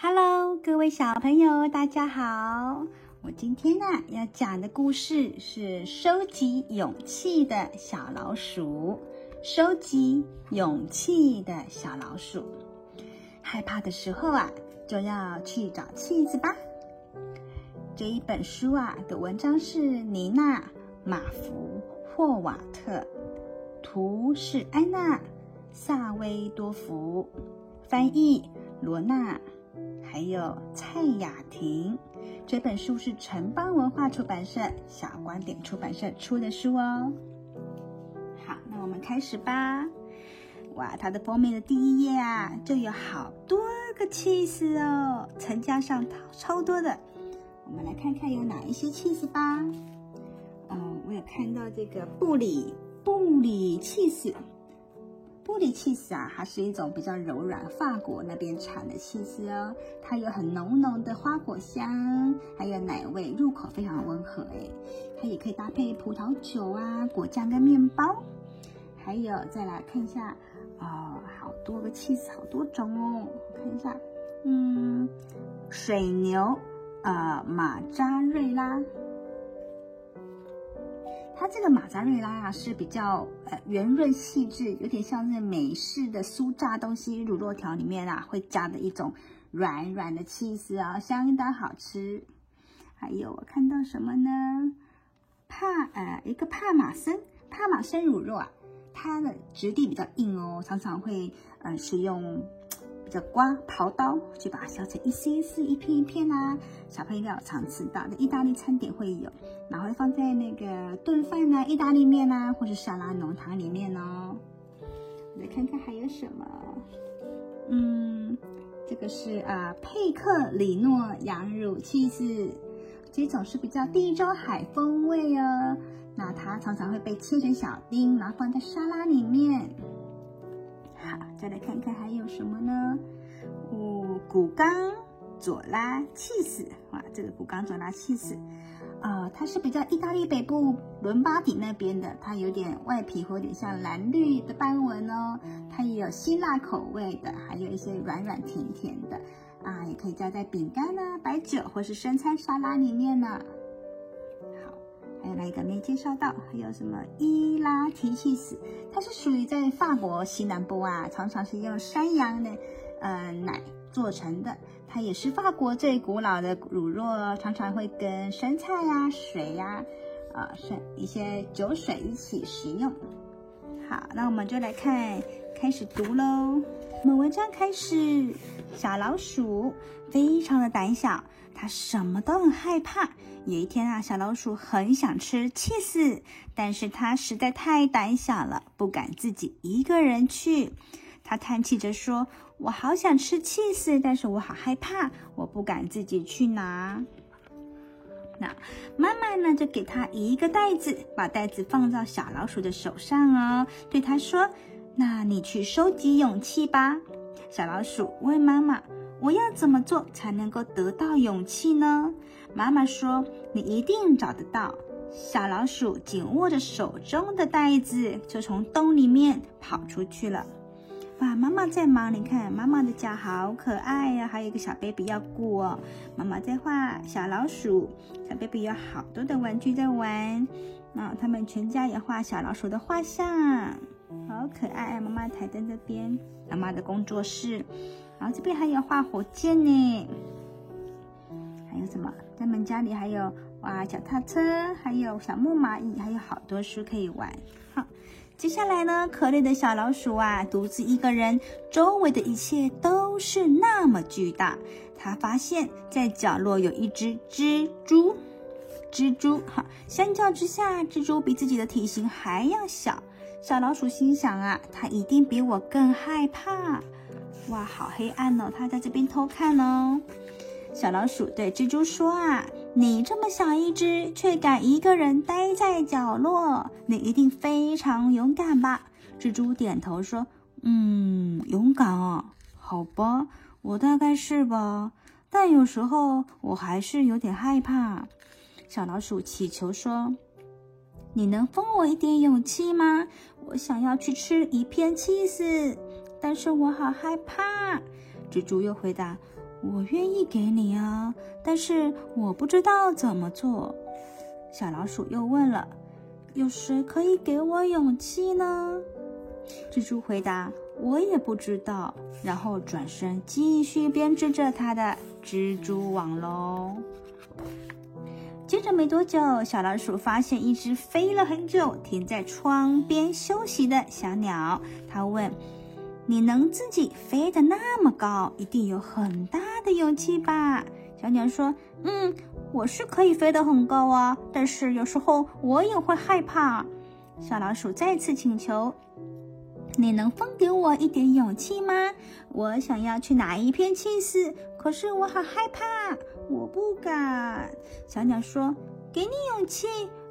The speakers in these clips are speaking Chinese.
Hello，各位小朋友，大家好。我今天呢要讲的故事是收集勇气的小老鼠。收集勇气的小老鼠，害怕的时候啊，就要去找气子吧。这一本书啊的文章是妮娜·马福霍瓦特，图是安娜·萨维多夫，翻译罗娜。还有蔡雅婷，这本书是城邦文化出版社、小光点出版社出的书哦。好，那我们开始吧。哇，它的封面的第一页啊，就有好多个起司哦，层架上超多的。我们来看看有哪一些起司吧。嗯，我有看到这个布里布里起司。布里起司啊，它是一种比较柔软，法国那边产的起司哦。它有很浓浓的花果香，还有奶味，入口非常温和诶。它也可以搭配葡萄酒啊、果酱跟面包。还有，再来看一下，哦，好多个起司，好多种哦。看一下，嗯，水牛，呃，马扎瑞拉。这个马扎瑞拉啊是比较呃圆润细致，有点像是美式的酥炸东西乳酪条里面啊会加的一种软软的起司啊，相当好吃。还有我看到什么呢？帕呃一个帕玛森帕玛森乳酪啊，它的质地比较硬哦，常常会呃使用。叫刮刨刀去把它削成一丝一丝、一片一片啊，小朋友常吃到的意大利餐点会有，然后会放在那个炖饭啊、意大利面啊，或是沙拉浓汤里面哦。我来看看还有什么，嗯，这个是啊佩克里诺羊乳起司，这种是比较地中海风味哦。那它常常会被切成小丁，然后放在沙拉里面。再来看看还有什么呢？哦，古冈佐拉起司，哇，这个古冈佐拉起司，啊、它是比较意大利北部伦巴底那边的，它有点外皮会有点像蓝绿的斑纹哦。它也有辛辣口味的，还有一些软软甜甜的，啊，也可以加在饼干呢、啊、白酒或是生菜沙拉里面呢。还有哪一个没介绍到？还有什么伊拉提起司？它是属于在法国西南部啊，常常是用山羊的呃奶做成的。它也是法国最古老的乳酪，常常会跟生菜呀、水呀、啊、呃，一些酒水一起食用。好，那我们就来看，开始读喽。我们文章开始，小老鼠非常的胆小，它什么都很害怕。有一天啊，小老鼠很想吃起司，但是它实在太胆小了，不敢自己一个人去。它叹气着说：“我好想吃起司，但是我好害怕，我不敢自己去拿。”那妈妈呢，就给它一个袋子，把袋子放到小老鼠的手上哦，对它说：“那你去收集勇气吧。”小老鼠问妈妈：“我要怎么做才能够得到勇气呢？”妈妈说：“你一定找得到。”小老鼠紧握着手中的袋子，就从洞里面跑出去了。哇，妈妈在忙，你看，妈妈的脚好可爱呀，还有一个小 baby 要顾哦。妈妈在画小老鼠，小 baby 有好多的玩具在玩。那他们全家也画小老鼠的画像，好可爱。妈妈台灯这边，妈妈的工作室，然后这边还有画火箭呢。还有什么？他们家里还有哇，脚踏车，还有小木蚂蚁，还有好多书可以玩。好，接下来呢，可怜的小老鼠啊，独自一个人，周围的一切都是那么巨大。他发现，在角落有一只蜘蛛。蜘蛛哈，相较之下，蜘蛛比自己的体型还要小。小老鼠心想啊，它一定比我更害怕。哇，好黑暗哦！它在这边偷看哦。小老鼠对蜘蛛说：“啊，你这么小一只，却敢一个人待在角落，你一定非常勇敢吧？”蜘蛛点头说：“嗯，勇敢啊，好吧，我大概是吧。但有时候我还是有点害怕。”小老鼠祈求说：“你能分我一点勇气吗？我想要去吃一片起司，但是我好害怕。”蜘蛛又回答。我愿意给你啊，但是我不知道怎么做。小老鼠又问了：“有谁可以给我勇气呢？”蜘蛛回答：“我也不知道。”然后转身继续编织着它的蜘蛛网喽。接着没多久，小老鼠发现一只飞了很久、停在窗边休息的小鸟。它问：“你能自己飞得那么高，一定有很大的勇气吧？”小鸟说：“嗯，我是可以飞得很高啊，但是有时候我也会害怕。”小老鼠再次请求。你能分给我一点勇气吗？我想要去拿一片起司，可是我好害怕，我不敢。小鸟说：“给你勇气，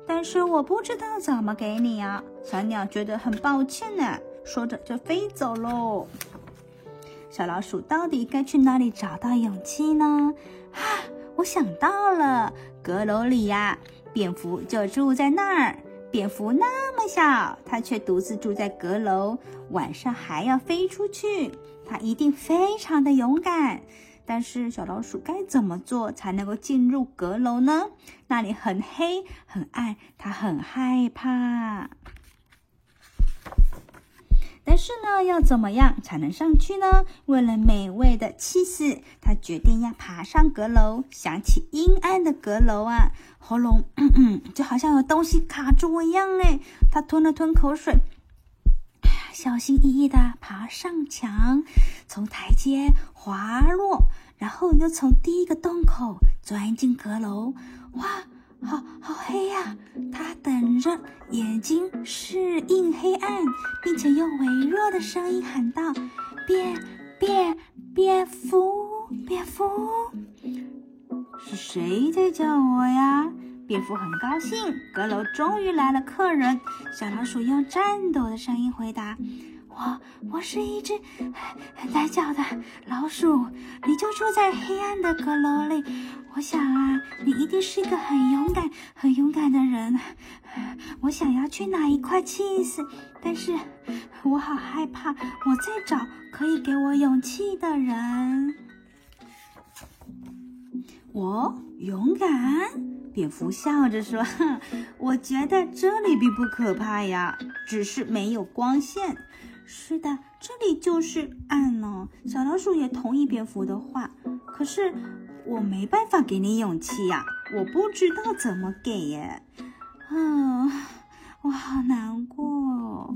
但是我不知道怎么给你啊。”小鸟觉得很抱歉呢，说着就飞走喽。小老鼠到底该去哪里找到勇气呢？啊，我想到了，阁楼里呀，蝙蝠就住在那儿。蝙蝠那么小，它却独自住在阁楼，晚上还要飞出去，它一定非常的勇敢。但是小老鼠该怎么做才能够进入阁楼呢？那里很黑很暗，它很害怕。但是呢，要怎么样才能上去呢？为了美味的气势，他决定要爬上阁楼。想起阴暗的阁楼啊，喉咙嗯嗯，就好像有东西卡住一样哎。他吞了吞口水，小心翼翼地爬上墙，从台阶滑落，然后又从第一个洞口钻进阁楼。哇！好好黑呀、啊！他等着，眼睛适应黑暗，并且用微弱的声音喊道：“蝙蝙蝙蝠，蝙蝠，是谁在叫我呀？”蝙蝠很高兴，阁楼终于来了客人。小老鼠用颤抖的声音回答。我我是一只很胆小的老鼠，你就住在黑暗的阁楼里。我想啊，你一定是一个很勇敢、很勇敢的人。我想要去拿一块 cheese，，但是我好害怕。我在找可以给我勇气的人。我勇敢？蝙蝠笑着说：“我觉得这里并不可怕呀，只是没有光线。”是的，这里就是暗呢。小老鼠也同意蝙蝠的话，可是我没办法给你勇气呀，我不知道怎么给耶。嗯，我好难过。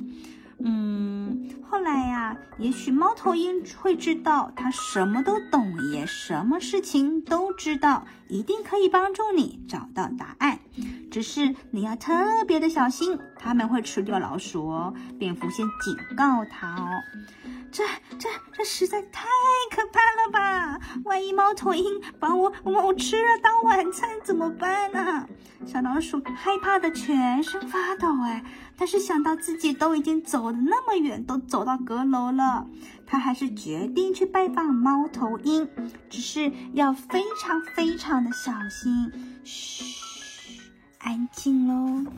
嗯，后来呀，也许猫头鹰会知道，它什么都懂，也什么事情都知道，一定可以帮助你找到答案。只是你要特别的小心，他们会吃掉老鼠哦。蝙蝠先警告它哦。这、这、这实在太可怕了吧！万一猫头鹰把我我吃了当晚餐怎么办呢？小老鼠害怕的全身发抖哎，但是想到自己都已经走了那么远，都走到阁楼了，它还是决定去拜访猫头鹰，只是要非常非常的小心，嘘，安静喽。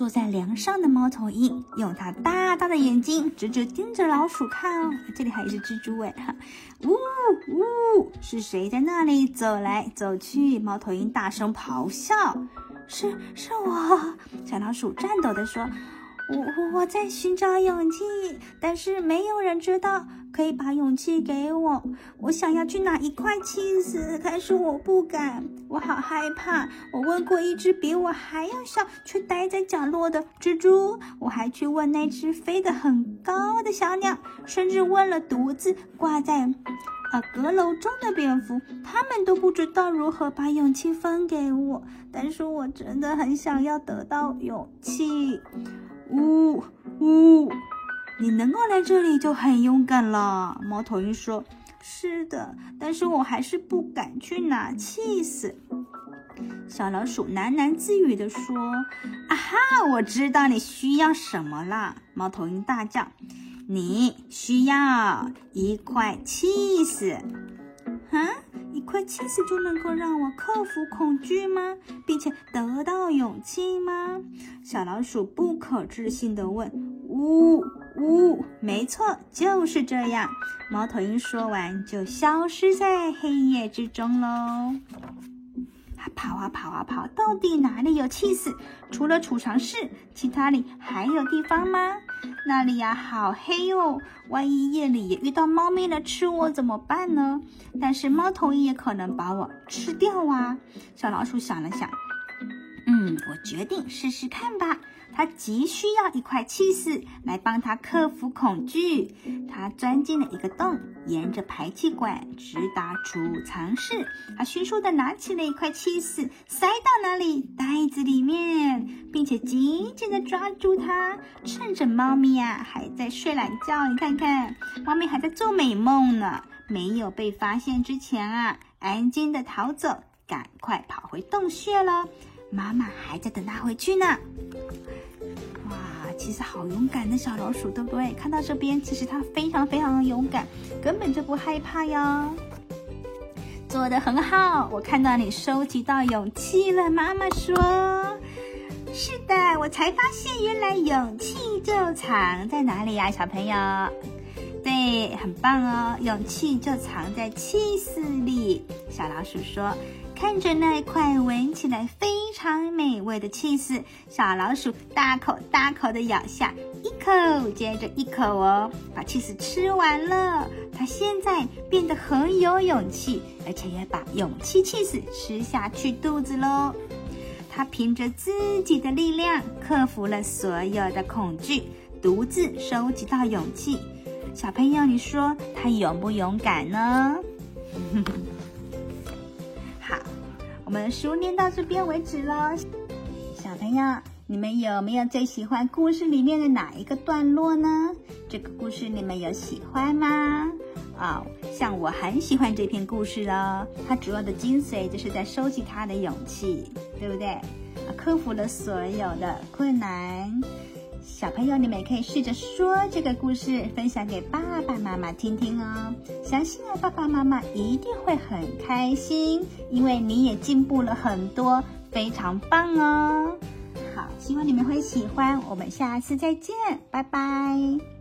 坐在梁上的猫头鹰用它大大的眼睛直直盯着老鼠看哦，这里还有一只蜘蛛哎，哈，呜呜，是谁在那里走来走去？猫头鹰大声咆哮，是是我。小老鼠颤抖地说。我我在寻找勇气，但是没有人知道可以把勇气给我。我想要去拿一块起司，但是我不敢，我好害怕。我问过一只比我还要小却待在角落的蜘蛛，我还去问那只飞得很高的小鸟，甚至问了独自挂在啊阁楼中的蝙蝠，他们都不知道如何把勇气分给我。但是我真的很想要得到勇气。呜呜，你能够来这里就很勇敢了。猫头鹰说：“是的，但是我还是不敢去拿气死。”小老鼠喃喃自语地说：“啊哈，我知道你需要什么了。”猫头鹰大叫：“你需要一块起司。”啊，一块起司就能够让我克服恐惧吗？并且得到勇气吗？小老鼠不可置信地问。呜呜，没错，就是这样。猫头鹰说完，就消失在黑夜之中喽。它跑啊跑啊跑，到底哪里有气死？除了储藏室，其他里还有地方吗？那里呀，好黑哟！万一夜里也遇到猫咪来吃我怎么办呢？但是猫头鹰也可能把我吃掉啊！小老鼠想了想，嗯，我决定试试看吧。他急需要一块起司来帮他克服恐惧。他钻进了一个洞，沿着排气管直达储藏室。他迅速地拿起了一块起司，塞到哪里？袋子里面，并且紧紧地抓住它。趁着猫咪啊还在睡懒觉，你看看，猫咪还在做美梦呢，没有被发现之前啊，安静地逃走，赶快跑回洞穴了。妈妈还在等它回去呢。其实好勇敢的小老鼠，对不对？看到这边，其实它非常非常的勇敢，根本就不害怕哟。做的很好，我看到你收集到勇气了。妈妈说：“是的，我才发现原来勇气就藏在哪里呀，小朋友。”对，很棒哦，勇气就藏在气势里。小老鼠说。看着那块闻起来非非常美味的气死，小老鼠大口大口的咬下，一口接着一口哦，把气死吃完了。它现在变得很有勇气，而且也把勇气气死吃下去肚子喽。它凭着自己的力量克服了所有的恐惧，独自收集到勇气。小朋友，你说它勇不勇敢呢？我们书念到这边为止喽，小朋友，你们有没有最喜欢故事里面的哪一个段落呢？这个故事你们有喜欢吗？啊、像我很喜欢这篇故事哦，它主要的精髓就是在收集它的勇气，对不对？克服了所有的困难。小朋友，你们也可以试着说这个故事，分享给爸爸妈妈听听哦。相信啊，爸爸妈妈一定会很开心，因为你也进步了很多，非常棒哦。好，希望你们会喜欢。我们下次再见，拜拜。